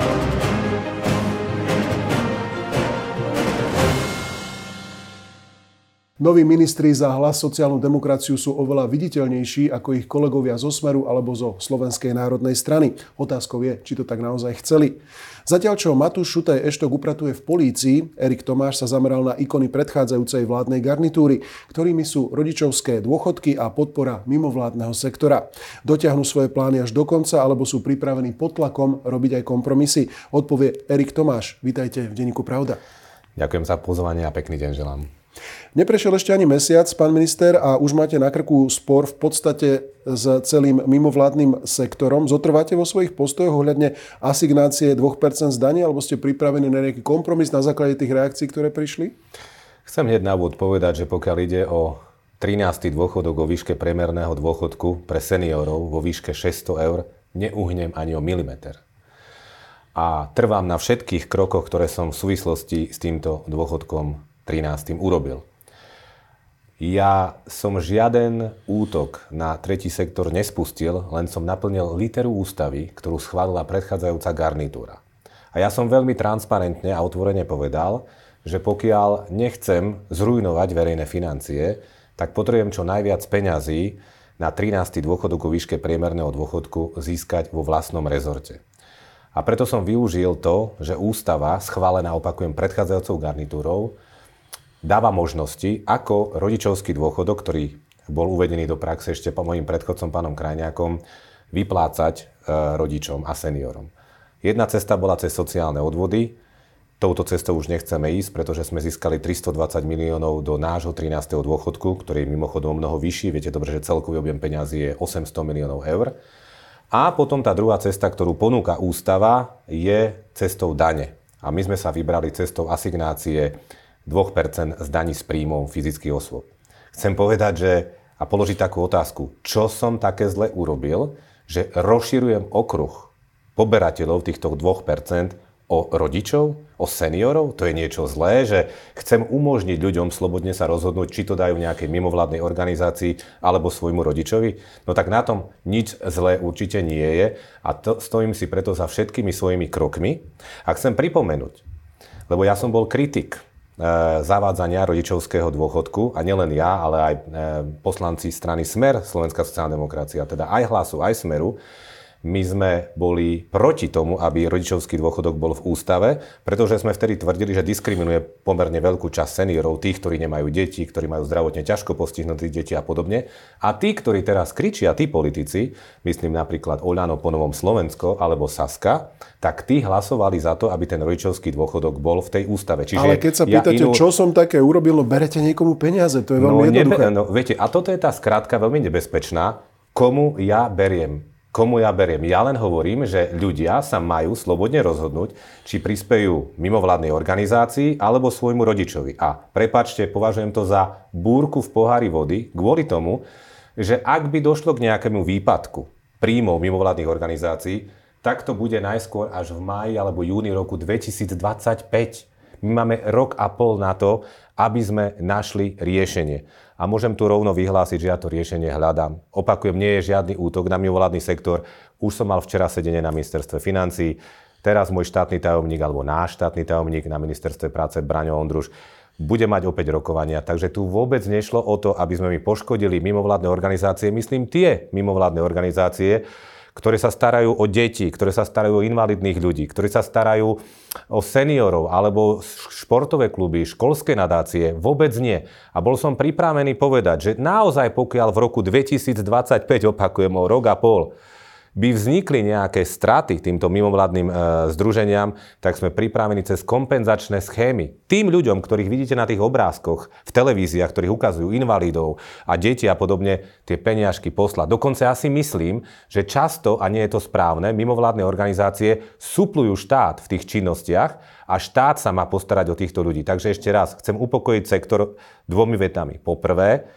Thank you. Noví ministri za hlas sociálnu demokraciu sú oveľa viditeľnejší ako ich kolegovia zo Smeru alebo zo Slovenskej národnej strany. Otázkou je, či to tak naozaj chceli. Zatiaľ, čo Matúš Šutaj Eštok upratuje v polícii, Erik Tomáš sa zameral na ikony predchádzajúcej vládnej garnitúry, ktorými sú rodičovské dôchodky a podpora mimovládneho sektora. Dotiahnu svoje plány až do konca alebo sú pripravení pod tlakom robiť aj kompromisy? Odpovie Erik Tomáš. Vítajte v denníku Pravda. Ďakujem za pozvanie a pekný deň želám. Neprešiel ešte ani mesiac, pán minister, a už máte na krku spor v podstate s celým mimovládnym sektorom. Zotrváte vo svojich postojoch ohľadne asignácie 2% zdania, alebo ste pripravení na nejaký kompromis na základe tých reakcií, ktoré prišli? Chcem hneď na úvod povedať, že pokiaľ ide o 13. dôchodok o výške priemerného dôchodku pre seniorov vo výške 600 eur, neuhnem ani o milimeter. A trvám na všetkých krokoch, ktoré som v súvislosti s týmto dôchodkom 13. urobil. Ja som žiaden útok na tretí sektor nespustil, len som naplnil literu ústavy, ktorú schválila predchádzajúca garnitúra. A ja som veľmi transparentne a otvorene povedal, že pokiaľ nechcem zrujnovať verejné financie, tak potrebujem čo najviac peňazí na 13. dôchodok o výške priemerného dôchodku získať vo vlastnom rezorte. A preto som využil to, že ústava, schválená opakujem predchádzajúcou garnitúrou, dáva možnosti, ako rodičovský dôchodok, ktorý bol uvedený do praxe ešte po mojim predchodcom pánom Krajňákom, vyplácať e, rodičom a seniorom. Jedna cesta bola cez sociálne odvody. Touto cestou už nechceme ísť, pretože sme získali 320 miliónov do nášho 13. dôchodku, ktorý je mimochodom mnoho vyšší. Viete dobre, že celkový objem peňazí je 800 miliónov eur. A potom tá druhá cesta, ktorú ponúka ústava, je cestou dane. A my sme sa vybrali cestou asignácie 2% z daní z príjmov fyzických osôb. Chcem povedať, že a položiť takú otázku, čo som také zle urobil, že rozširujem okruh poberateľov týchto 2% o rodičov, o seniorov, to je niečo zlé, že chcem umožniť ľuďom slobodne sa rozhodnúť, či to dajú nejakej mimovládnej organizácii alebo svojmu rodičovi. No tak na tom nič zlé určite nie je a to, stojím si preto za všetkými svojimi krokmi. A chcem pripomenúť, lebo ja som bol kritik zavádzania rodičovského dôchodku. A nielen ja, ale aj e, poslanci strany Smer, Slovenská sociálna demokracia, teda aj hlasu, aj Smeru, my sme boli proti tomu, aby rodičovský dôchodok bol v ústave, pretože sme vtedy tvrdili, že diskriminuje pomerne veľkú časť seniorov, tých, ktorí nemajú deti, ktorí majú zdravotne ťažko postihnutých deti a podobne. A tí, ktorí teraz kričia, tí politici, myslím napríklad Oľano po Novom Slovensko alebo Saska, tak tí hlasovali za to, aby ten rodičovský dôchodok bol v tej ústave. Čiže Ale keď sa pýtate, ja inú... čo som také urobil, no berete niekomu peniaze, to je veľmi no, jednoduché. Nebe, no, viete, a toto je tá skrátka veľmi nebezpečná, komu ja beriem komu ja beriem. Ja len hovorím, že ľudia sa majú slobodne rozhodnúť, či prispejú mimovládnej organizácii alebo svojmu rodičovi. A prepačte, považujem to za búrku v pohári vody kvôli tomu, že ak by došlo k nejakému výpadku príjmov mimovládnych organizácií, tak to bude najskôr až v máji alebo júni roku 2025. My máme rok a pol na to, aby sme našli riešenie. A môžem tu rovno vyhlásiť, že ja to riešenie hľadám. Opakujem, nie je žiadny útok na mimovládny sektor. Už som mal včera sedenie na ministerstve financí. Teraz môj štátny tajomník alebo náš štátny tajomník na ministerstve práce Braňo Ondruš bude mať opäť rokovania. Takže tu vôbec nešlo o to, aby sme mi poškodili mimovládne organizácie. Myslím tie mimovládne organizácie, ktoré sa starajú o deti, ktoré sa starajú o invalidných ľudí, ktorí sa starajú o seniorov alebo športové kluby, školské nadácie. Vôbec nie. A bol som pripravený povedať, že naozaj pokiaľ v roku 2025, opakujem o rok a pol, by vznikli nejaké straty týmto mimovládnym e, združeniam, tak sme pripravení cez kompenzačné schémy. Tým ľuďom, ktorých vidíte na tých obrázkoch v televíziách, ktorých ukazujú invalidov a deti a podobne, tie peniažky poslať. Dokonca ja si myslím, že často, a nie je to správne, mimovládne organizácie suplujú štát v tých činnostiach a štát sa má postarať o týchto ľudí. Takže ešte raz, chcem upokojiť sektor dvomi vetami. Poprvé,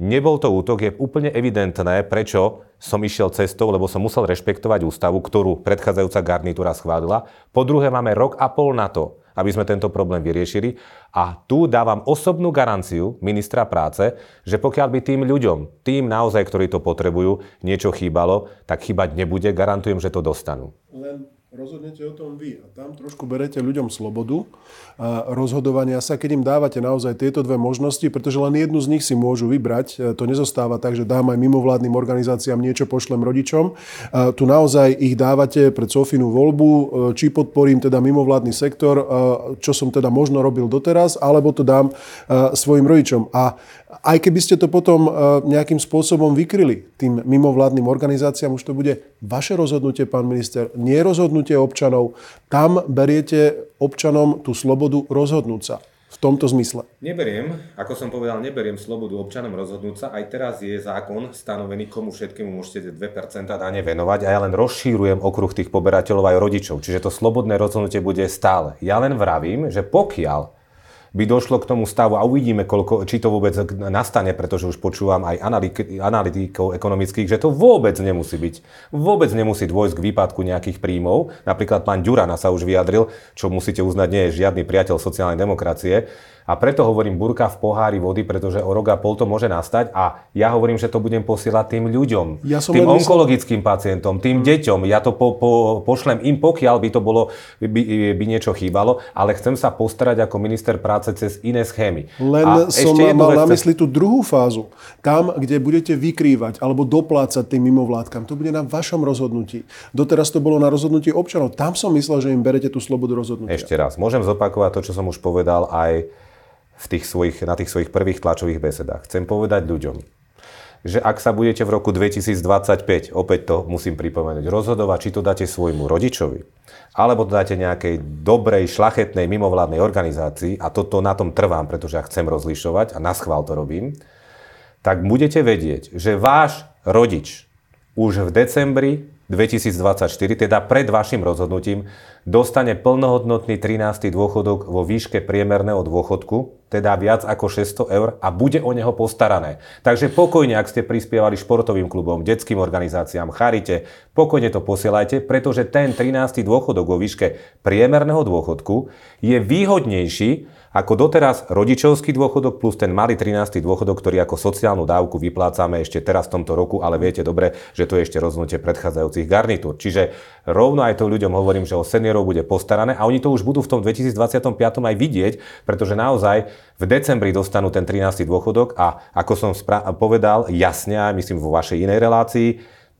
Nebol to útok, je úplne evidentné, prečo som išiel cestou, lebo som musel rešpektovať ústavu, ktorú predchádzajúca garnitúra schválila. Po druhé, máme rok a pol na to, aby sme tento problém vyriešili. A tu dávam osobnú garanciu ministra práce, že pokiaľ by tým ľuďom, tým naozaj, ktorí to potrebujú, niečo chýbalo, tak chýbať nebude. Garantujem, že to dostanú. Len Rozhodnete o tom vy a tam trošku berete ľuďom slobodu a rozhodovania sa, keď im dávate naozaj tieto dve možnosti, pretože len jednu z nich si môžu vybrať. E, to nezostáva tak, že dám aj mimovládnym organizáciám niečo, pošlem rodičom. A tu naozaj ich dávate pred Sofinu voľbu, e, či podporím teda mimovládny sektor, čo som teda možno robil doteraz, alebo to dám svojim rodičom. A aj keby ste to potom nejakým spôsobom vykryli tým mimovládnym organizáciám, už to bude vaše rozhodnutie, pán minister, nie rozhodnutie občanov. Tam beriete občanom tú slobodu rozhodnúť sa v tomto zmysle? Neberiem, ako som povedal, neberiem slobodu občanom rozhodnúť sa. Aj teraz je zákon stanovený, komu všetkému môžete 2% dane venovať a ja len rozšírujem okruh tých poberateľov aj rodičov. Čiže to slobodné rozhodnutie bude stále. Ja len vravím, že pokiaľ by došlo k tomu stavu a uvidíme, koľko, či to vôbec nastane, pretože už počúvam aj analytikov ekonomických, že to vôbec nemusí byť. Vôbec nemusí dôjsť k výpadku nejakých príjmov. Napríklad pán Ďurana sa už vyjadril, čo musíte uznať, nie je žiadny priateľ sociálnej demokracie, a preto hovorím burka v pohári vody, pretože o rok a pol to môže nastať a ja hovorím, že to budem posielať tým ľuďom, ja som tým onkologickým pacientom, tým deťom. Ja to po, po, pošlem im, pokiaľ by to bolo, by, by niečo chýbalo, ale chcem sa postarať ako minister práce cez iné schémy. Len a som mal na mysli tú druhú fázu. Tam, kde budete vykrývať alebo doplácať tým mimovládkam. To bude na vašom rozhodnutí. Doteraz to bolo na rozhodnutí občanov. Tam som myslel, že im berete tú slobodu rozhodnutia. Ešte raz. Môžem zopakovať to, čo som už povedal aj v tých svojich, na tých svojich prvých tlačových besedách. Chcem povedať ľuďom, že ak sa budete v roku 2025, opäť to musím pripomenúť, rozhodovať, či to dáte svojmu rodičovi, alebo to dáte nejakej dobrej, šlachetnej, mimovládnej organizácii, a toto na tom trvám, pretože ja chcem rozlišovať a na schvál to robím, tak budete vedieť, že váš rodič už v decembri 2024, teda pred vašim rozhodnutím, dostane plnohodnotný 13. dôchodok vo výške priemerného dôchodku, teda viac ako 600 eur a bude o neho postarané. Takže pokojne, ak ste prispievali športovým klubom, detským organizáciám, charite, pokojne to posielajte, pretože ten 13. dôchodok vo výške priemerného dôchodku je výhodnejší ako doteraz rodičovský dôchodok plus ten malý 13. dôchodok, ktorý ako sociálnu dávku vyplácame ešte teraz v tomto roku, ale viete dobre, že to je ešte rozhodnutie predchádzajúcich garnitúr. Čiže rovno aj to ľuďom hovorím, že o seniorov bude postarané a oni to už budú v tom 2025 aj vidieť, pretože naozaj v decembri dostanú ten 13. dôchodok a ako som povedal jasne, myslím vo vašej inej relácii,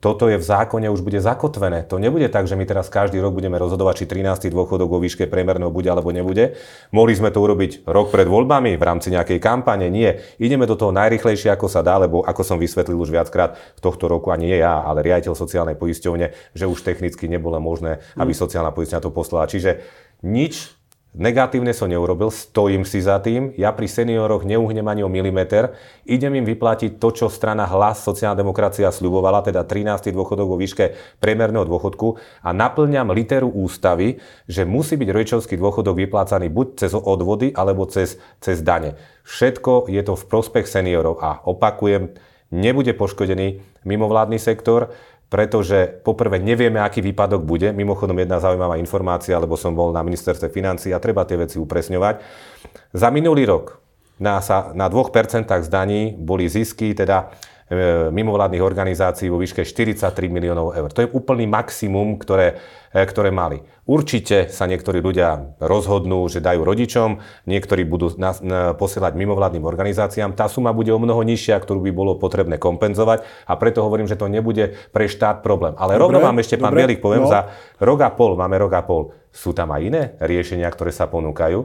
toto je v zákone už bude zakotvené. To nebude tak, že my teraz každý rok budeme rozhodovať, či 13. dôchodok vo výške priemerného bude alebo nebude. Mohli sme to urobiť rok pred voľbami v rámci nejakej kampane. Nie. Ideme do toho najrychlejšie, ako sa dá, lebo ako som vysvetlil už viackrát v tohto roku, ani nie ja, ale riaditeľ sociálnej poisťovne, že už technicky nebolo možné, aby mm. sociálna poisťovňa to poslala. Čiže nič Negatívne som neurobil, stojím si za tým. Ja pri senioroch neuhnem ani o milimeter. Idem im vyplatiť to, čo strana hlas sociálna demokracia sľubovala, teda 13. dôchodok vo výške priemerného dôchodku a naplňam literu ústavy, že musí byť rodičovský dôchodok vyplácaný buď cez odvody alebo cez, cez dane. Všetko je to v prospech seniorov a opakujem, nebude poškodený mimovládny sektor pretože poprvé nevieme, aký výpadok bude. Mimochodom jedna zaujímavá informácia, lebo som bol na ministerstve financí a treba tie veci upresňovať. Za minulý rok na, sa, na 2% z daní boli zisky, teda mimovládnych organizácií vo výške 43 miliónov eur. To je úplný maximum, ktoré, e, ktoré mali. Určite sa niektorí ľudia rozhodnú, že dajú rodičom, niektorí budú na, na, posielať mimovládnym organizáciám. Tá suma bude o mnoho nižšia, ktorú by bolo potrebné kompenzovať a preto hovorím, že to nebude pre štát problém. Ale dobre, rovno vám ešte, pán Bielik, poviem, no. za rok a pol, máme rok a pol, sú tam aj iné riešenia, ktoré sa ponúkajú.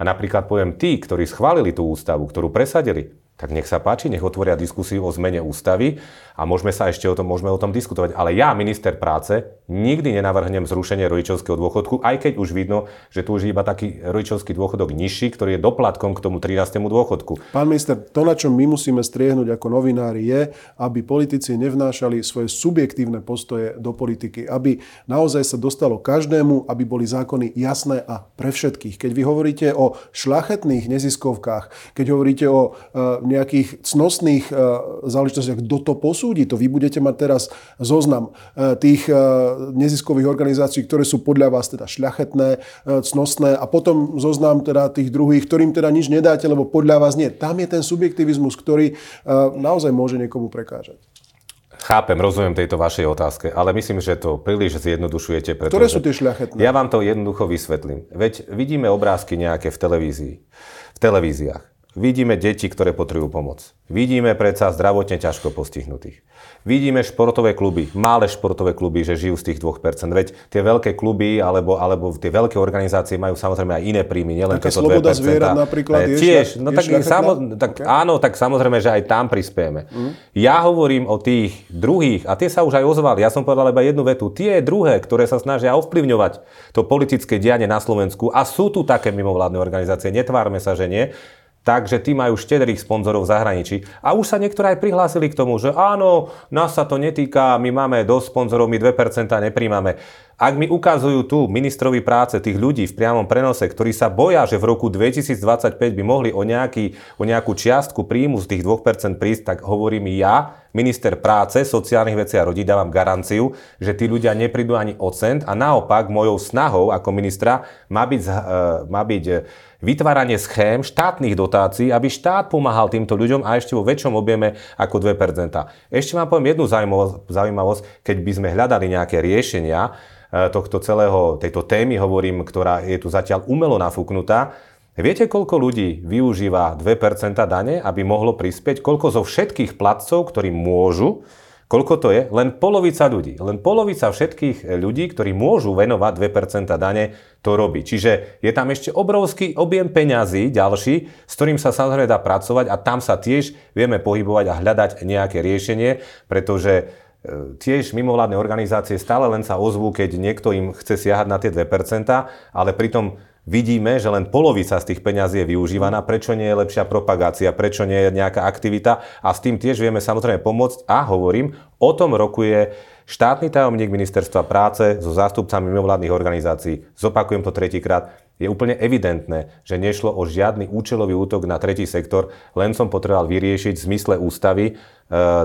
A napríklad poviem, tí, ktorí schválili tú ústavu, ktorú presadili, tak nech sa páči, nech otvoria diskusiu o zmene ústavy a môžeme sa ešte o tom, môžeme o tom diskutovať. Ale ja, minister práce, nikdy nenavrhnem zrušenie rodičovského dôchodku, aj keď už vidno, že tu už je iba taký rodičovský dôchodok nižší, ktorý je doplatkom k tomu 13. dôchodku. Pán minister, to, na čo my musíme striehnúť ako novinári, je, aby politici nevnášali svoje subjektívne postoje do politiky, aby naozaj sa dostalo každému, aby boli zákony jasné a pre všetkých. Keď vy hovoríte o šlachetných neziskovkách, keď hovoríte o e, nejakých cnostných e, záležitostiach, kto to posúdi. To vy budete mať teraz zoznam e, tých e, neziskových organizácií, ktoré sú podľa vás teda šľachetné, cnostné a potom zoznam teda tých druhých, ktorým teda nič nedáte, lebo podľa vás nie. Tam je ten subjektivizmus, ktorý naozaj môže niekomu prekážať. chápem, rozumiem tejto vašej otázke, ale myslím, že to príliš zjednodušujete. Pretože Ktoré sú tie šľachetné? Ja vám to jednoducho vysvetlím. Veď vidíme obrázky nejaké v televízii, v televíziách. Vidíme deti, ktoré potrebujú pomoc. Vidíme predsa zdravotne ťažko postihnutých. Vidíme športové kluby, malé športové kluby, že žijú z tých 2%. Veď tie veľké kluby alebo, alebo tie veľké organizácie majú samozrejme aj iné príjmy, nielen Také toto 2%. sloboda zvierat napríklad je Tiež, no tak, samo, tak Okay. áno, tak samozrejme, že aj tam prispieme. Mm. Ja hovorím o tých druhých, a tie sa už aj ozvali, ja som povedal iba jednu vetu, tie druhé, ktoré sa snažia ovplyvňovať to politické dianie na Slovensku, a sú tu také mimovládne organizácie, netvárme sa, že nie, Takže tí majú štedrých sponzorov v zahraničí. A už sa niektoré aj prihlásili k tomu, že áno, nás sa to netýka, my máme dosť sponzorov, my 2% nepríjmame. Ak mi ukazujú tu ministrovi práce tých ľudí v priamom prenose, ktorí sa boja, že v roku 2025 by mohli o, nejaký, o nejakú čiastku príjmu z tých 2% prísť, tak hovorím ja, minister práce, sociálnych vecí a rodí, dávam garanciu, že tí ľudia neprídu ani o cent a naopak mojou snahou ako ministra má byť, eh, má byť eh, vytváranie schém štátnych dotácií, aby štát pomáhal týmto ľuďom a ešte vo väčšom objeme ako 2%. Ešte vám poviem jednu zaujímavosť, keď by sme hľadali nejaké riešenia tohto celého, tejto témy, hovorím, ktorá je tu zatiaľ umelo nafúknutá, Viete, koľko ľudí využíva 2% dane, aby mohlo prispieť? Koľko zo všetkých platcov, ktorí môžu, koľko to je? Len polovica ľudí. Len polovica všetkých ľudí, ktorí môžu venovať 2% dane, to robí. Čiže je tam ešte obrovský objem peňazí ďalší, s ktorým sa samozrejme dá pracovať a tam sa tiež vieme pohybovať a hľadať nejaké riešenie, pretože tiež mimovládne organizácie stále len sa ozvú, keď niekto im chce siahať na tie 2%, ale pritom vidíme, že len polovica z tých peňazí je využívaná, prečo nie je lepšia propagácia, prečo nie je nejaká aktivita? A s tým tiež vieme samozrejme pomôcť. A hovorím, o tom rokuje štátny tajomník ministerstva práce so zástupcami mimovládnych organizácií. Zopakujem to tretíkrát. Je úplne evidentné, že nešlo o žiadny účelový útok na tretí sektor, len som potreboval vyriešiť v zmysle ústavy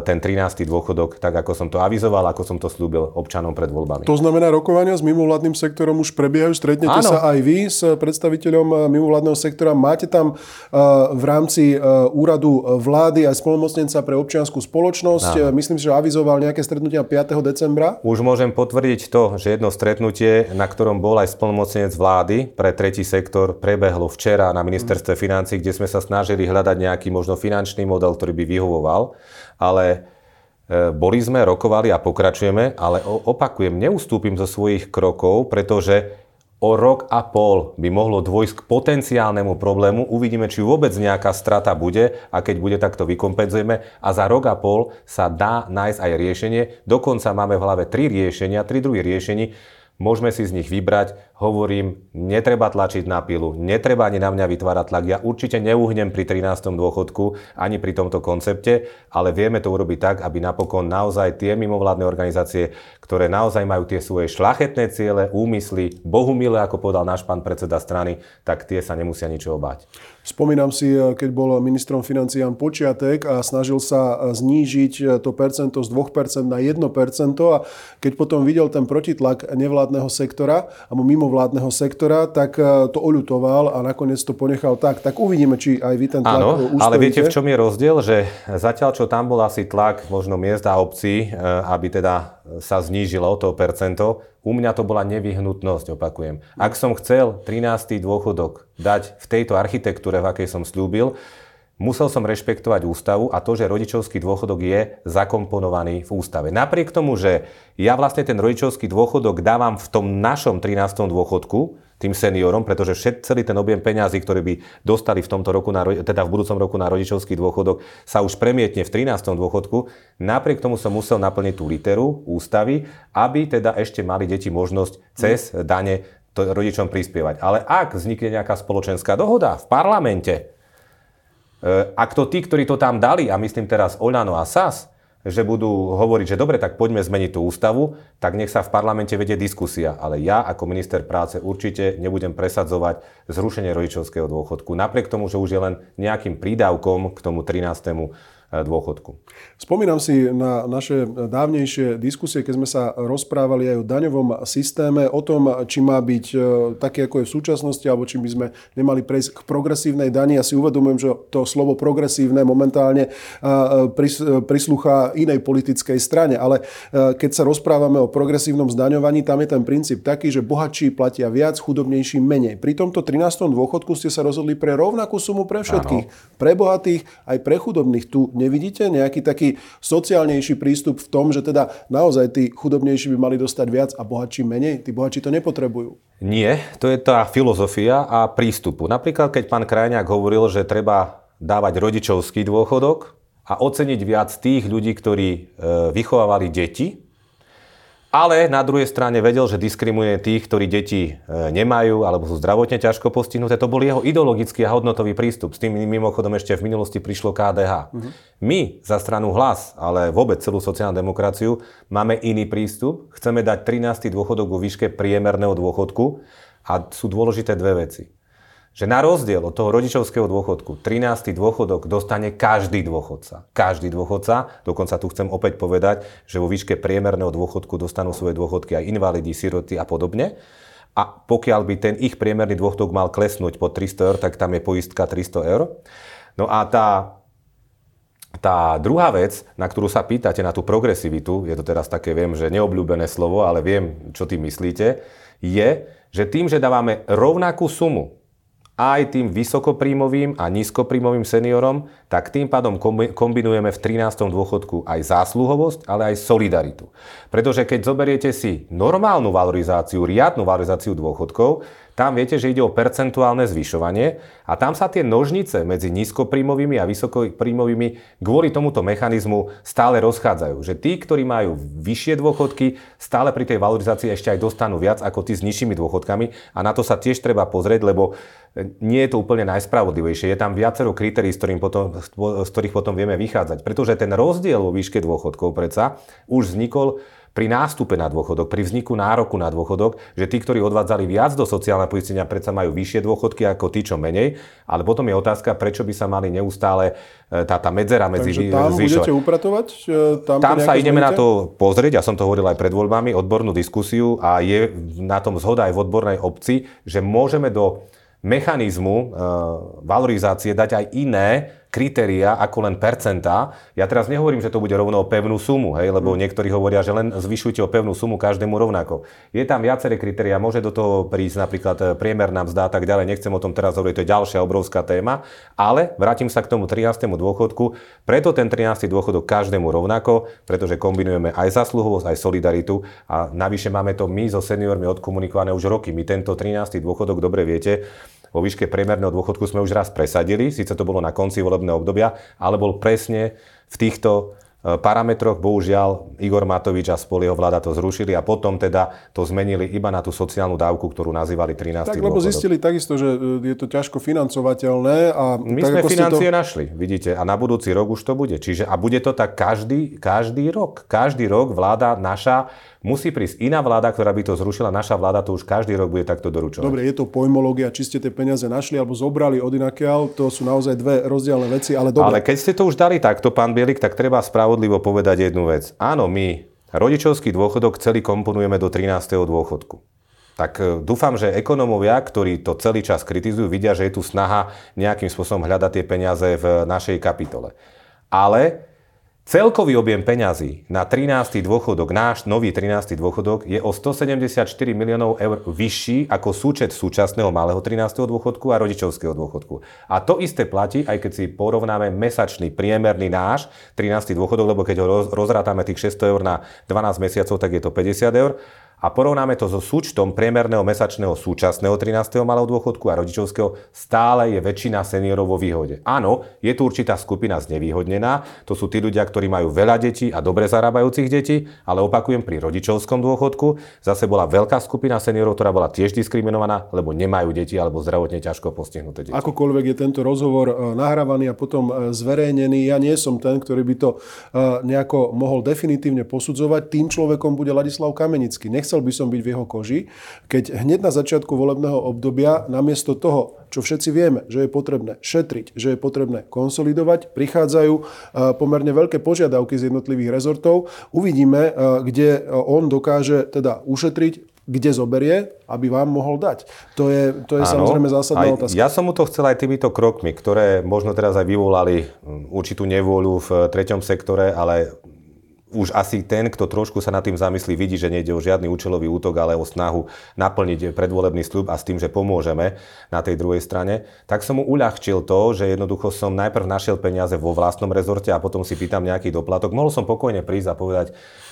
ten 13. dôchodok, tak ako som to avizoval, ako som to slúbil občanom pred voľbami. To znamená, rokovania s mimovládnym sektorom už prebiehajú. Stretnete Áno. sa aj vy s predstaviteľom e, mimovládneho sektora. Máte tam e, v rámci úradu vlády aj spolomocnenca pre občianskú spoločnosť. Myslím si, že avizoval nejaké stretnutia 5. decembra. Už môžem potvrdiť to, že jedno stretnutie, na ktorom bol aj splnomocnenec vlády pre tretí sektor, prebehlo včera na ministerstve financí, kde sme sa snažili hľadať nejaký možno finančný model, ktorý by vyhovoval. Ale e, boli sme, rokovali a pokračujeme, ale opakujem, neustúpim zo svojich krokov, pretože o rok a pol by mohlo dôjsť k potenciálnemu problému. Uvidíme, či vôbec nejaká strata bude a keď bude, tak to vykompenzujeme. A za rok a pol sa dá nájsť aj riešenie. Dokonca máme v hlave tri riešenia, tri druhy riešení. Môžeme si z nich vybrať. Hovorím, netreba tlačiť na pilu, netreba ani na mňa vytvárať tlak. Ja určite neuhnem pri 13. dôchodku, ani pri tomto koncepte, ale vieme to urobiť tak, aby napokon naozaj tie mimovládne organizácie, ktoré naozaj majú tie svoje šlachetné ciele, úmysly, bohumile, ako povedal náš pán predseda strany, tak tie sa nemusia ničoho báť. Spomínam si, e, keď bol ministrom financií Jan Počiatek a snažil sa e, znížiť e, to percento z 2% na 1% a keď potom videl ten protitlak nevládneho sektora alebo mimovládneho sektora, tak to oľutoval a nakoniec to ponechal tak. Tak uvidíme, či aj vy ten tlak Áno, ustojíte. ale viete, v čom je rozdiel? Že zatiaľ, čo tam bol asi tlak možno miest a obcí, aby teda sa znížilo to percento, u mňa to bola nevyhnutnosť, opakujem. Ak som chcel 13. dôchodok dať v tejto architektúre, v akej som slúbil, musel som rešpektovať ústavu a to, že rodičovský dôchodok je zakomponovaný v ústave. Napriek tomu, že ja vlastne ten rodičovský dôchodok dávam v tom našom 13. dôchodku, tým seniorom, pretože všet, celý ten objem peňazí, ktorý by dostali v tomto roku, na, teda v budúcom roku na rodičovský dôchodok, sa už premietne v 13. dôchodku. Napriek tomu som musel naplniť tú literu ústavy, aby teda ešte mali deti možnosť cez dane to rodičom prispievať. Ale ak vznikne nejaká spoločenská dohoda v parlamente, e, ak to tí, ktorí to tam dali, a myslím teraz Oľano a SAS, že budú hovoriť, že dobre, tak poďme zmeniť tú ústavu, tak nech sa v parlamente vedie diskusia. Ale ja ako minister práce určite nebudem presadzovať zrušenie rodičovského dôchodku. Napriek tomu, že už je len nejakým prídavkom k tomu 13. dôchodku. Spomínam si na naše dávnejšie diskusie, keď sme sa rozprávali aj o daňovom systéme, o tom, či má byť e, taký, ako je v súčasnosti, alebo či by sme nemali prejsť k progresívnej dani. Ja si uvedomujem, že to slovo progresívne momentálne prislúcha inej politickej strane, ale keď sa rozprávame o progresívnom zdaňovaní, tam je ten princíp taký, že bohatší platia viac, chudobnejší menej. Pri tomto 13. dôchodku ste sa rozhodli pre rovnakú sumu pre všetkých. Áno. Pre bohatých aj pre chudobných. Tu nevidíte nejaký taký sociálnejší prístup v tom, že teda naozaj tí chudobnejší by mali dostať viac a bohatší menej? Tí bohatší to nepotrebujú. Nie, to je tá filozofia a prístupu. Napríklad, keď pán Krajňák hovoril, že treba dávať rodičovský dôchodok a oceniť viac tých ľudí, ktorí e, vychovávali deti, ale na druhej strane vedel, že diskriminuje tých, ktorí deti e, nemajú alebo sú zdravotne ťažko postihnuté. To bol jeho ideologický a hodnotový prístup. S tým mimochodom ešte v minulosti prišlo KDH. Mhm. My za stranu hlas, ale vôbec celú sociálnu demokraciu, máme iný prístup. Chceme dať 13. dôchodok vo výške priemerného dôchodku a sú dôležité dve veci že na rozdiel od toho rodičovského dôchodku 13. dôchodok dostane každý dôchodca. Každý dôchodca, dokonca tu chcem opäť povedať, že vo výške priemerného dôchodku dostanú svoje dôchodky aj invalidi, siroty a podobne. A pokiaľ by ten ich priemerný dôchodok mal klesnúť po 300 eur, tak tam je poistka 300 eur. No a tá, tá druhá vec, na ktorú sa pýtate, na tú progresivitu, je to teraz také, viem, že neobľúbené slovo, ale viem, čo tým myslíte, je, že tým, že dávame rovnakú sumu aj tým vysokopríjmovým a nízkopríjmovým seniorom, tak tým pádom kombinujeme v 13. dôchodku aj zásluhovosť, ale aj solidaritu. Pretože keď zoberiete si normálnu valorizáciu, riadnu valorizáciu dôchodkov, tam viete, že ide o percentuálne zvyšovanie a tam sa tie nožnice medzi nízkopríjmovými a vysokopríjmovými kvôli tomuto mechanizmu stále rozchádzajú. Že tí, ktorí majú vyššie dôchodky, stále pri tej valorizácii ešte aj dostanú viac ako tí s nižšími dôchodkami a na to sa tiež treba pozrieť, lebo nie je to úplne najspravodlivejšie. Je tam viacero kritérií, z, z ktorých potom vieme vychádzať. Pretože ten rozdiel vo výške dôchodkov predsa už vznikol pri nástupe na dôchodok, pri vzniku nároku na dôchodok, že tí, ktorí odvádzali viac do sociálneho poistenia, predsa majú vyššie dôchodky ako tí, čo menej. Ale potom je otázka, prečo by sa mali neustále e, tá, tá medzera medzi Takže tam zvyšovať. budete upratovať? E, tam, tam sa ideme zmeníte? na to pozrieť, ja som to hovoril aj pred voľbami, odbornú diskusiu a je na tom zhoda aj v odbornej obci, že môžeme do mechanizmu e, valorizácie dať aj iné kritéria ako len percentá. Ja teraz nehovorím, že to bude rovno o pevnú sumu, hej, lebo mm. niektorí hovoria, že len zvyšujte o pevnú sumu každému rovnako. Je tam viaceré kritéria, môže do toho prísť napríklad e, priemerná mzda a tak ďalej, nechcem o tom teraz hovoriť, to je ďalšia obrovská téma, ale vrátim sa k tomu 13. dôchodku, preto ten 13. dôchodok každému rovnako, pretože kombinujeme aj zasluhovosť, aj solidaritu a navyše máme to my so seniormi odkomunikované už roky. My tento 13. dôchodok dobre viete, vo výške priemerného dôchodku sme už raz presadili, síce to bolo na konci volebného obdobia, ale bol presne v týchto e, parametroch. Bohužiaľ, Igor Matovič a spol jeho vláda to zrušili a potom teda to zmenili iba na tú sociálnu dávku, ktorú nazývali 13. Tak, lebo zistili takisto, že e, je to ťažko financovateľné. A My tak, sme financie to... našli, vidíte, a na budúci rok už to bude. Čiže, a bude to tak každý, každý rok. Každý rok vláda naša Musí prísť iná vláda, ktorá by to zrušila. Naša vláda to už každý rok bude takto doručovať. Dobre, je to pojmológia, či ste tie peniaze našli alebo zobrali od inakiaľ, to sú naozaj dve rozdielne veci, ale dobre. Ale keď ste to už dali takto, pán Bielik, tak treba spravodlivo povedať jednu vec. Áno, my rodičovský dôchodok celý komponujeme do 13. dôchodku. Tak e, dúfam, že ekonómovia, ktorí to celý čas kritizujú, vidia, že je tu snaha nejakým spôsobom hľadať tie peniaze v našej kapitole. Ale Celkový objem peňazí na 13. dôchodok, náš nový 13. dôchodok, je o 174 miliónov eur vyšší ako súčet súčasného malého 13. dôchodku a rodičovského dôchodku. A to isté platí, aj keď si porovnáme mesačný priemerný náš 13. dôchodok, lebo keď ho rozrátame tých 600 eur na 12 mesiacov, tak je to 50 eur a porovnáme to so súčtom priemerného mesačného súčasného 13. malého dôchodku a rodičovského, stále je väčšina seniorov vo výhode. Áno, je tu určitá skupina znevýhodnená, to sú tí ľudia, ktorí majú veľa detí a dobre zarábajúcich detí, ale opakujem, pri rodičovskom dôchodku zase bola veľká skupina seniorov, ktorá bola tiež diskriminovaná, lebo nemajú deti alebo zdravotne ťažko postihnuté deti. Akokoľvek je tento rozhovor e, nahrávaný a potom e, zverejnený, ja nie som ten, ktorý by to e, nejako mohol definitívne posudzovať. Tým človekom bude Ladislav Kamenický. Nech nechcel by som byť v jeho koži, keď hneď na začiatku volebného obdobia namiesto toho, čo všetci vieme, že je potrebné šetriť, že je potrebné konsolidovať, prichádzajú pomerne veľké požiadavky z jednotlivých rezortov. Uvidíme, kde on dokáže teda ušetriť, kde zoberie, aby vám mohol dať. To je, to je samozrejme zásadná otázka. Ja som mu to chcel aj týmito krokmi, ktoré možno teraz aj vyvolali určitú nevôľu v treťom sektore, ale už asi ten, kto trošku sa nad tým zamyslí, vidí, že nejde o žiadny účelový útok, ale o snahu naplniť predvolebný sľub a s tým, že pomôžeme na tej druhej strane, tak som mu uľahčil to, že jednoducho som najprv našiel peniaze vo vlastnom rezorte a potom si pýtam nejaký doplatok. Mohol som pokojne prísť a povedať,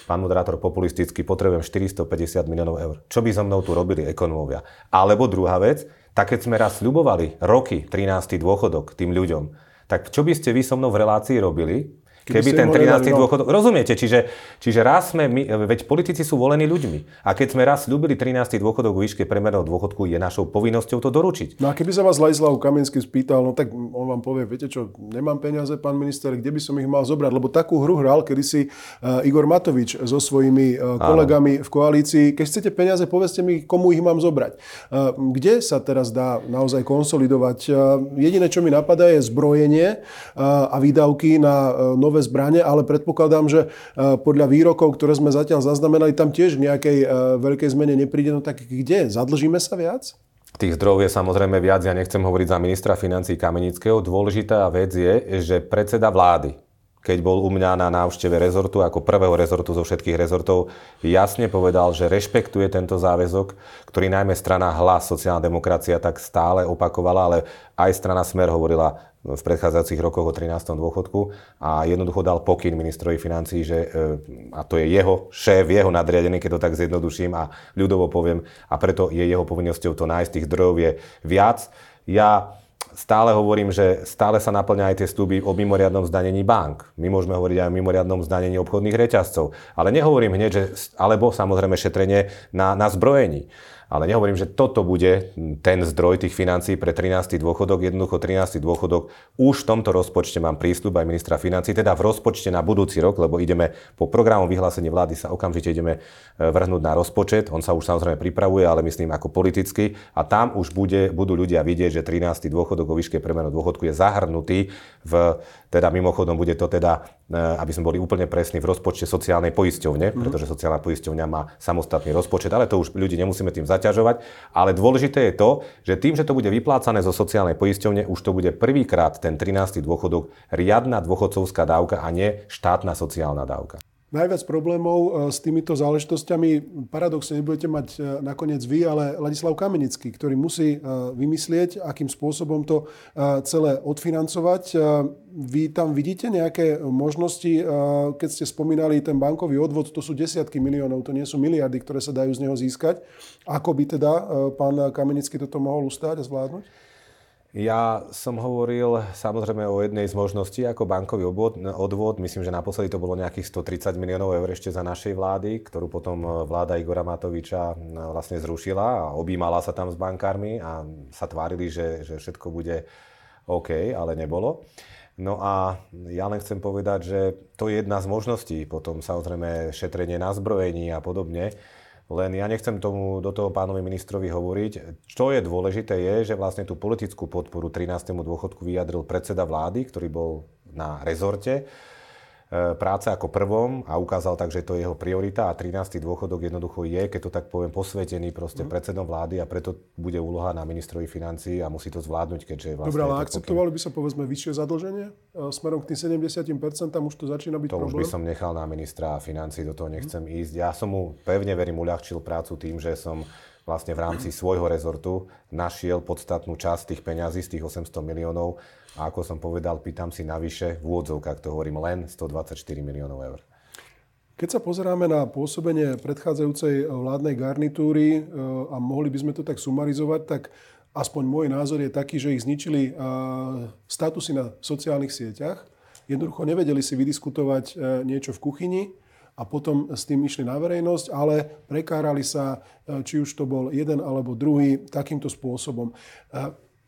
pán moderátor populisticky, potrebujem 450 miliónov eur. Čo by so mnou tu robili ekonómovia? Alebo druhá vec, tak keď sme raz sľubovali roky 13. dôchodok tým ľuďom, tak čo by ste vy so mnou v relácii robili, Keby ten 13. No. dôchodok... Rozumiete, čiže, čiže raz sme, my, veď politici sú volení ľuďmi. A keď sme raz ľúbili 13. dôchodok v výške premerného dôchodku, je našou povinnosťou to doručiť. No a keby sa vás Ladislav Kamenský spýtal, no tak on vám povie, viete čo, nemám peniaze, pán minister, kde by som ich mal zobrať? Lebo takú hru hral kedysi uh, Igor Matovič so svojimi uh, kolegami Áno. v koalícii. Keď chcete peniaze, povedzte mi, komu ich mám zobrať. Uh, kde sa teraz dá naozaj konsolidovať? Uh, jediné, čo mi napadá, je zbrojenie uh, a výdavky na uh, nové zbranie, ale predpokladám, že e, podľa výrokov, ktoré sme zatiaľ zaznamenali, tam tiež nejakej e, veľkej zmene nepríde. No tak kde? Zadlžíme sa viac? Tých zdrojov je samozrejme viac, ja nechcem hovoriť za ministra financí Kamenického. Dôležitá vec je, že predseda vlády, keď bol u mňa na návšteve rezortu, ako prvého rezortu zo všetkých rezortov, jasne povedal, že rešpektuje tento záväzok, ktorý najmä strana Hlas, sociálna demokracia, tak stále opakovala, ale aj strana Smer hovorila v predchádzajúcich rokoch o 13. dôchodku a jednoducho dal pokyn ministrovi financí, že, e, a to je jeho šéf, jeho nadriadený, keď to tak zjednoduším a ľudovo poviem, a preto je jeho povinnosťou to nájsť, tých zdrojov je viac. Ja stále hovorím, že stále sa naplňa aj tie stúby o mimoriadnom zdanení bank. My môžeme hovoriť aj o mimoriadnom zdanení obchodných reťazcov. Ale nehovorím hneď, že, alebo samozrejme šetrenie na, na zbrojení. Ale nehovorím, že toto bude ten zdroj tých financií pre 13. dôchodok. Jednoducho 13. dôchodok už v tomto rozpočte mám prístup aj ministra financí, teda v rozpočte na budúci rok, lebo ideme po programu vyhlásenia vlády sa okamžite ideme e, vrhnúť na rozpočet. On sa už samozrejme pripravuje, ale myslím ako politicky. A tam už bude, budú ľudia vidieť, že 13. dôchodok o výške premenu dôchodku je zahrnutý v, teda mimochodom bude to teda, e, aby sme boli úplne presní, v rozpočte sociálnej poisťovne, mm-hmm. pretože sociálna poisťovňa má samostatný rozpočet, ale to už ľudí nemusíme tým zať zaťažovať, ale dôležité je to, že tým, že to bude vyplácané zo sociálnej poisťovne, už to bude prvýkrát ten 13. dôchodok riadna dôchodcovská dávka a nie štátna sociálna dávka. Najviac problémov e, s týmito záležitosťami paradoxne nebudete mať e, nakoniec vy, ale Ladislav Kamenický, ktorý musí e, vymyslieť, akým spôsobom to celé odfinancovať. Vy tam vidíte nejaké možnosti, keď ste spomínali ten bankový odvod, to sú desiatky miliónov, to nie sú miliardy, ktoré sa dajú z neho získať. Ako by teda pán Kamenický toto mohol ustáť a zvládnuť? Ja som hovoril samozrejme o jednej z možností ako bankový odvod. odvod. Myslím, že naposledy to bolo nejakých 130 miliónov eur ešte za našej vlády, ktorú potom e, vláda Igora Matoviča e, vlastne zrušila a objímala sa tam s bankármi a sa tvárili, že, že všetko bude OK, ale nebolo. No a ja len chcem povedať, že to je jedna z možností. Potom samozrejme šetrenie na zbrojení a podobne. Len ja nechcem tomu do toho pánovi ministrovi hovoriť. Čo je dôležité je, že vlastne tú politickú podporu 13. dôchodku vyjadril predseda vlády, ktorý bol na rezorte práce ako prvom a ukázal tak, že to je jeho priorita a 13. dôchodok jednoducho je, keď to tak poviem, posvetený proste mm. predsedom vlády a preto bude úloha na ministrovi financií a musí to zvládnuť, keďže vlastne... Dobre, ale akceptovali by sa povedzme vyššie zadlženie e, smerom k tým 70%, tam už to začína byť to problém? To už by som nechal na ministra financií, do toho nechcem mm. ísť. Ja som mu pevne verím uľahčil prácu tým, že som vlastne v rámci svojho rezortu našiel podstatnú časť tých peňazí z tých 800 miliónov a ako som povedal, pýtam si navyše, v úvodzovkách to hovorím, len 124 miliónov eur. Keď sa pozeráme na pôsobenie predchádzajúcej vládnej garnitúry e, a mohli by sme to tak sumarizovať, tak aspoň môj názor je taký, že ich zničili e, statusy na sociálnych sieťach. Jednoducho nevedeli si vydiskutovať e, niečo v kuchyni a potom s tým išli na verejnosť, ale prekárali sa, či už to bol jeden alebo druhý, takýmto spôsobom.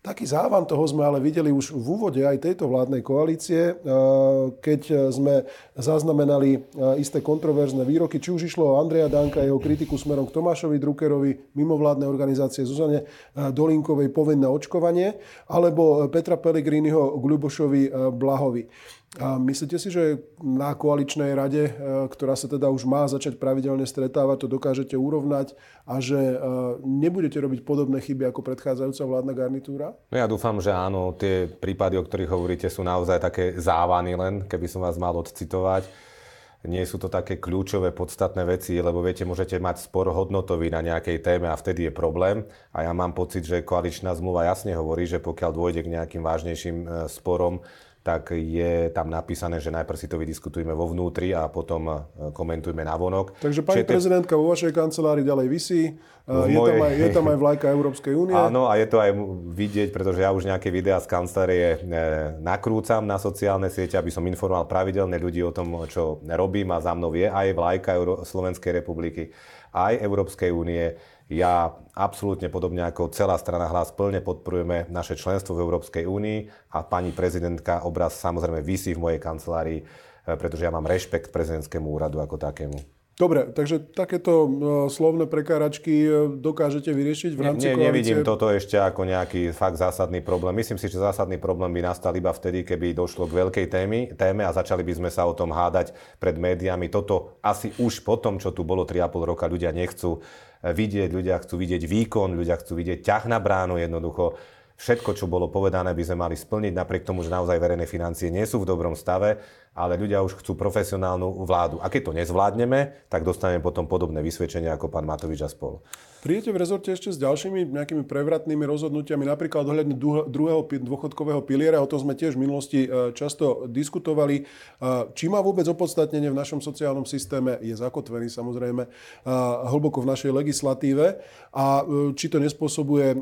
Taký závan toho sme ale videli už v úvode aj tejto vládnej koalície, keď sme zaznamenali isté kontroverzné výroky, či už išlo o Andreja Danka, jeho kritiku smerom k Tomášovi Druckerovi, mimovládnej organizácie Zuzane Dolinkovej povinné očkovanie, alebo Petra Pellegriniho k Ľubošovi Blahovi. A myslíte si, že na koaličnej rade, e, ktorá sa teda už má začať pravidelne stretávať, to dokážete urovnať a že e, nebudete robiť podobné chyby ako predchádzajúca vládna garnitúra? No ja dúfam, že áno. Tie prípady, o ktorých hovoríte, sú naozaj také závany len, keby som vás mal odcitovať. Nie sú to také kľúčové, podstatné veci, lebo viete, môžete mať spor hodnotový na nejakej téme a vtedy je problém. A ja mám pocit, že koaličná zmluva jasne hovorí, že pokiaľ dôjde k nejakým vážnejším e, sporom, tak je tam napísané, že najprv si to vydiskutujeme vo vnútri a potom e, komentujme na vonok. Takže pani Čiže prezidentka vo vašej kancelárii ďalej vysí, e, je, mojej... tam aj, je tam aj vlajka Európskej únie. Áno, a je to aj vidieť, pretože ja už nejaké videá z kancelárie e, nakrúcam na sociálne siete, aby som informoval pravidelne ľudí o tom, čo robím a za mnou je aj vlajka Euró- Slovenskej republiky, aj Európskej únie ja absolútne podobne ako celá strana hlas plne podporujeme naše členstvo v Európskej únii a pani prezidentka obraz samozrejme vysí v mojej kancelárii, eh, pretože ja mám rešpekt prezidentskému úradu ako takému. Dobre, takže takéto uh, slovné prekáračky uh, dokážete vyriešiť v rámci ne, ne, Nevidím toto ešte ako nejaký fakt zásadný problém. Myslím si, že zásadný problém by nastal iba vtedy, keby došlo k veľkej témy, téme a začali by sme sa o tom hádať pred médiami. Toto asi už po tom, čo tu bolo 3,5 roka, ľudia nechcú vidieť, ľudia chcú vidieť výkon, ľudia chcú vidieť ťah na bránu jednoducho všetko, čo bolo povedané, by sme mali splniť, napriek tomu, že naozaj verejné financie nie sú v dobrom stave, ale ľudia už chcú profesionálnu vládu. A keď to nezvládneme, tak dostaneme potom podobné vysvedčenia ako pán Matovič a spol. Príjete v rezorte ešte s ďalšími nejakými prevratnými rozhodnutiami, napríklad ohľadne druhého dôchodkového piliera, o tom sme tiež v minulosti e, často diskutovali. E, či má vôbec opodstatnenie v našom sociálnom systéme, je zakotvený samozrejme e, hlboko v našej legislatíve a či to nespôsobuje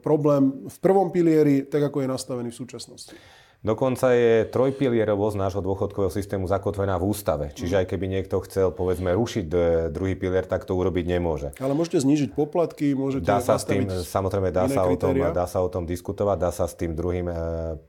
problém v prvom pilieri, tak ako je nastavený v súčasnosti. Dokonca je trojpilierovosť nášho dôchodkového systému zakotvená v ústave. Čiže aj keby niekto chcel, povedzme, rušiť druhý pilier, tak to urobiť nemôže. Ale môžete znížiť poplatky, môžete dá sa s tým, Samozrejme, dá sa, o tom, dá sa o tom diskutovať, dá sa s tým druhým e,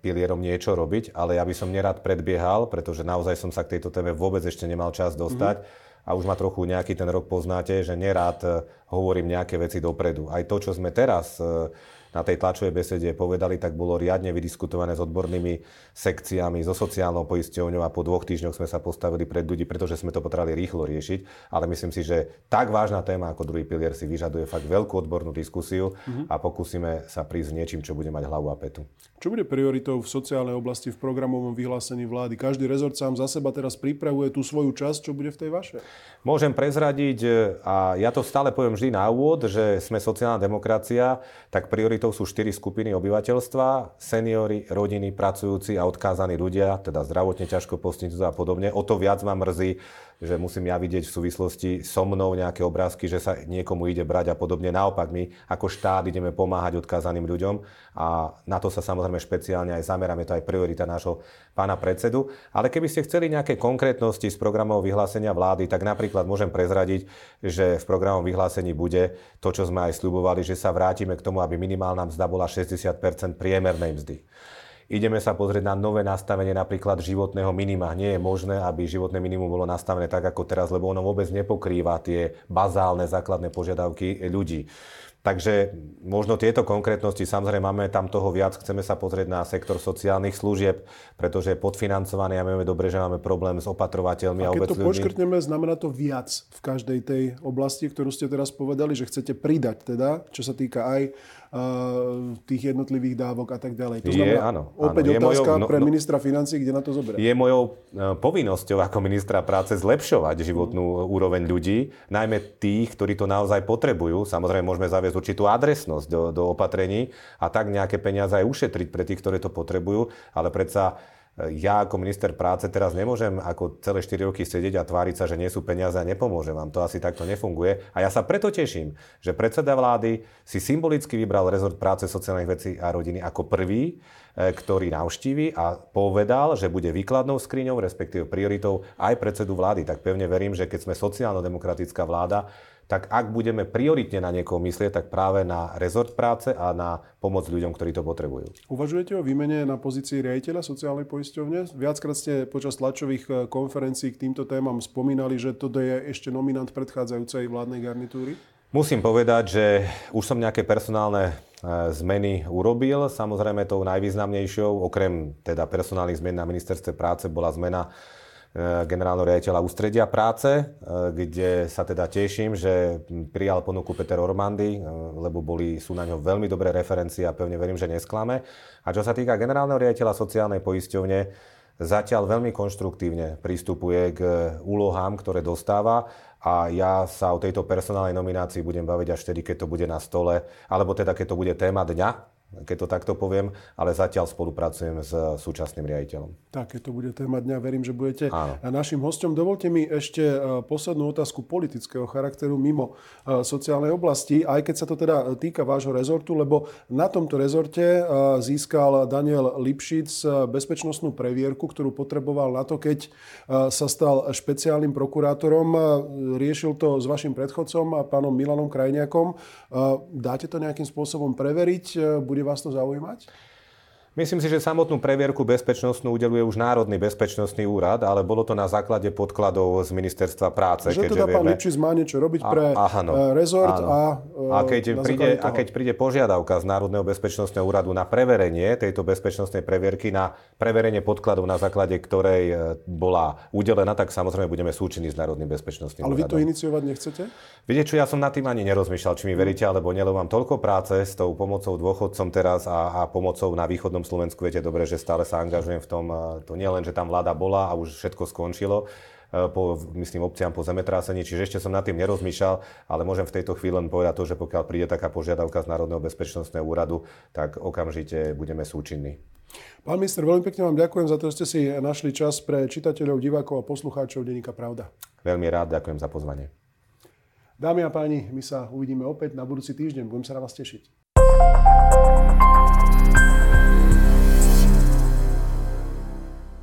pilierom niečo robiť, ale ja by som nerad predbiehal, pretože naozaj som sa k tejto téme vôbec ešte nemal čas dostať. Mm-hmm. A už ma trochu nejaký ten rok poznáte, že nerád e, hovorím nejaké veci dopredu. Aj to, čo sme teraz e, na tej tlačovej besede povedali, tak bolo riadne vydiskutované s odbornými sekciami, so sociálnou poisťovňou a po dvoch týždňoch sme sa postavili pred ľudí, pretože sme to potrebovali rýchlo riešiť. Ale myslím si, že tak vážna téma ako druhý pilier si vyžaduje fakt veľkú odbornú diskusiu mm-hmm. a pokúsime sa prísť niečím, čo bude mať hlavu a petu. Čo bude prioritou v sociálnej oblasti v programovom vyhlásení vlády? Každý rezort sám za seba teraz pripravuje tú svoju časť, čo bude v tej vašej? Môžem prezradiť, a ja to stále poviem vždy na úvod, že sme sociálna demokracia, tak prioritou sú štyri skupiny obyvateľstva, seniory, rodiny, pracujúci a odkázaní ľudia, teda zdravotne ťažko postihnutí a podobne. O to viac ma mrzí, že musím ja vidieť v súvislosti so mnou nejaké obrázky, že sa niekomu ide brať a podobne. Naopak my ako štát ideme pomáhať odkázaným ľuďom a na to sa samozrejme špeciálne aj zameráme, to aj priorita nášho pána predsedu. Ale keby ste chceli nejaké konkrétnosti z programov vyhlásenia vlády, tak napríklad môžem prezradiť, že v programovom vyhlásení bude to, čo sme aj slubovali, že sa vrátime k tomu, aby minimálna mzda bola 60% priemernej mzdy. Ideme sa pozrieť na nové nastavenie napríklad životného minima. Nie je možné, aby životné minimum bolo nastavené tak ako teraz, lebo ono vôbec nepokrýva tie bazálne základné požiadavky ľudí. Takže možno tieto konkrétnosti, samozrejme máme tam toho viac, chceme sa pozrieť na sektor sociálnych služieb, pretože je podfinancovaný a vieme dobre, že máme problém s opatrovateľmi a, a keď to počkrtneme, znamená to viac v každej tej oblasti, ktorú ste teraz povedali, že chcete pridať teda, čo sa týka aj tých jednotlivých dávok a tak ďalej. To znamená, je, áno, opäť áno, otázka mojou, no, pre no- ministra financí, kde na to zoberie. Je mojou uh, povinnosťou ako ministra práce zlepšovať životnú uh, úroveň ľudí, najmä tých, ktorí to naozaj potrebujú. Samozrejme, môžeme zaviesť určitú adresnosť do, do opatrení a tak nejaké peniaze aj ušetriť pre tých, ktorí to potrebujú, ale predsa ja ako minister práce teraz nemôžem ako celé 4 roky sedieť a tváriť sa, že nie sú peniaze a nepomôže vám. To asi takto nefunguje. A ja sa preto teším, že predseda vlády si symbolicky vybral rezort práce, sociálnych vecí a rodiny ako prvý, e, ktorý navštívi a povedal, že bude výkladnou skriňou, respektíve prioritou aj predsedu vlády. Tak pevne verím, že keď sme sociálno-demokratická vláda, tak ak budeme prioritne na niekoho myslieť, tak práve na rezort práce a na pomoc ľuďom, ktorí to potrebujú. Uvažujete o výmene na pozícii riaditeľa sociálnej poisťovne? Viackrát ste počas tlačových e, konferencií k týmto témam spomínali, že toto je ešte nominant predchádzajúcej vládnej garnitúry? Musím povedať, že už som nejaké personálne e, zmeny urobil. Samozrejme tou najvýznamnejšou, okrem teda personálnych zmen na ministerstve práce, bola zmena generálneho riaditeľa ústredia práce, e, kde sa teda teším, že prijal ponuku Peter Ormandy, lebo boli, sú na ňo veľmi dobré referencie a pevne verím, že nesklame. A čo sa týka generálneho riaditeľa sociálnej poisťovne, zatiaľ veľmi konštruktívne prístupuje k úlohám, ktoré dostáva a ja sa o tejto personálnej nominácii budem baviť až vtedy, keď to bude na stole, alebo teda keď to bude téma dňa, keď to takto poviem, ale zatiaľ spolupracujem s súčasným riaditeľom. Tak, keď to bude téma dňa, verím, že budete Áno. našim hostom. Dovolte mi ešte e, poslednú otázku politického charakteru mimo sociálnej oblasti, aj keď sa to teda týka vášho rezortu, lebo na tomto rezorte získal Daniel Lipšic bezpečnostnú previerku, ktorú potreboval na to, keď sa stal špeciálnym prokurátorom. Riešil to s vašim predchodcom, pánom Milanom Krajniakom. Dáte to nejakým spôsobom preveriť? Bude bude vás to zaujímať? Myslím si, že samotnú previerku bezpečnostnú udeluje už Národný bezpečnostný úrad, ale bolo to na základe podkladov z ministerstva práce. Že teda pán Lipšic má niečo robiť pre a, áno, eh, rezort áno. a, a, keď príde, a keď príde požiadavka z Národného bezpečnostného úradu na preverenie tejto bezpečnostnej previerky, na preverenie podkladov, na základe ktorej eh, bola udelená, tak samozrejme budeme súčinní s Národným bezpečnostným ale úradom. Ale vy to iniciovať nechcete? Viete čo, ja som nad tým ani nerozmýšľal, či mi veríte alebo nie, lebo mám toľko práce s tou pomocou dôchodcom teraz a, a pomocou na východnom Slovensku, viete dobre, že stále sa angažujem v tom, to nie len, že tam vláda bola a už všetko skončilo, e, po, myslím, obciam po zemetrásení, čiže ešte som nad tým nerozmýšľal, ale môžem v tejto chvíli len povedať to, že pokiaľ príde taká požiadavka z Národného bezpečnostného úradu, tak okamžite budeme súčinní. Pán minister, veľmi pekne vám ďakujem za to, že ste si našli čas pre čitateľov, divákov a poslucháčov Denníka Pravda. Veľmi rád, ďakujem za pozvanie. Dámy a páni, my sa uvidíme opäť na budúci týždeň. Budem sa na vás tešiť.